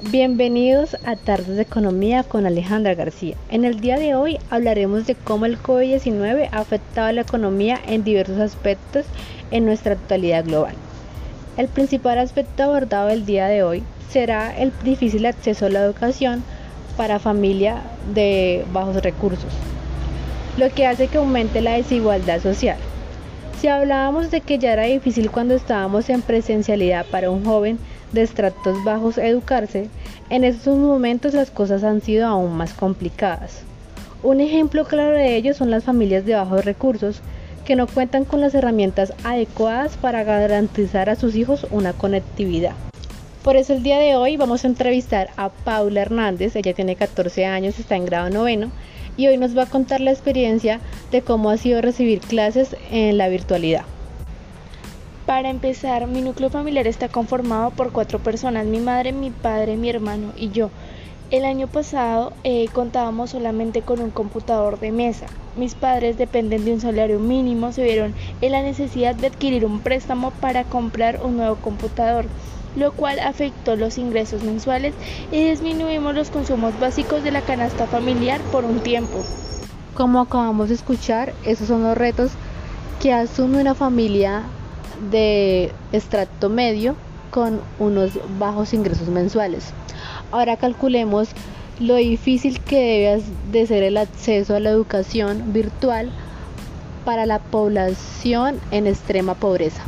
Bienvenidos a Tardes de Economía con Alejandra García. En el día de hoy hablaremos de cómo el COVID-19 ha afectado a la economía en diversos aspectos en nuestra actualidad global. El principal aspecto abordado el día de hoy será el difícil acceso a la educación para familias de bajos recursos, lo que hace que aumente la desigualdad social. Si hablábamos de que ya era difícil cuando estábamos en presencialidad para un joven de estratos bajos educarse, en estos momentos las cosas han sido aún más complicadas. Un ejemplo claro de ello son las familias de bajos recursos que no cuentan con las herramientas adecuadas para garantizar a sus hijos una conectividad. Por eso el día de hoy vamos a entrevistar a Paula Hernández, ella tiene 14 años, está en grado noveno y hoy nos va a contar la experiencia de cómo ha sido recibir clases en la virtualidad. Para empezar, mi núcleo familiar está conformado por cuatro personas, mi madre, mi padre, mi hermano y yo. El año pasado eh, contábamos solamente con un computador de mesa. Mis padres dependen de un salario mínimo, se vieron en la necesidad de adquirir un préstamo para comprar un nuevo computador, lo cual afectó los ingresos mensuales y disminuimos los consumos básicos de la canasta familiar por un tiempo. Como acabamos de escuchar, esos son los retos que asume una familia de extracto medio con unos bajos ingresos mensuales. Ahora calculemos lo difícil que debe de ser el acceso a la educación virtual para la población en extrema pobreza.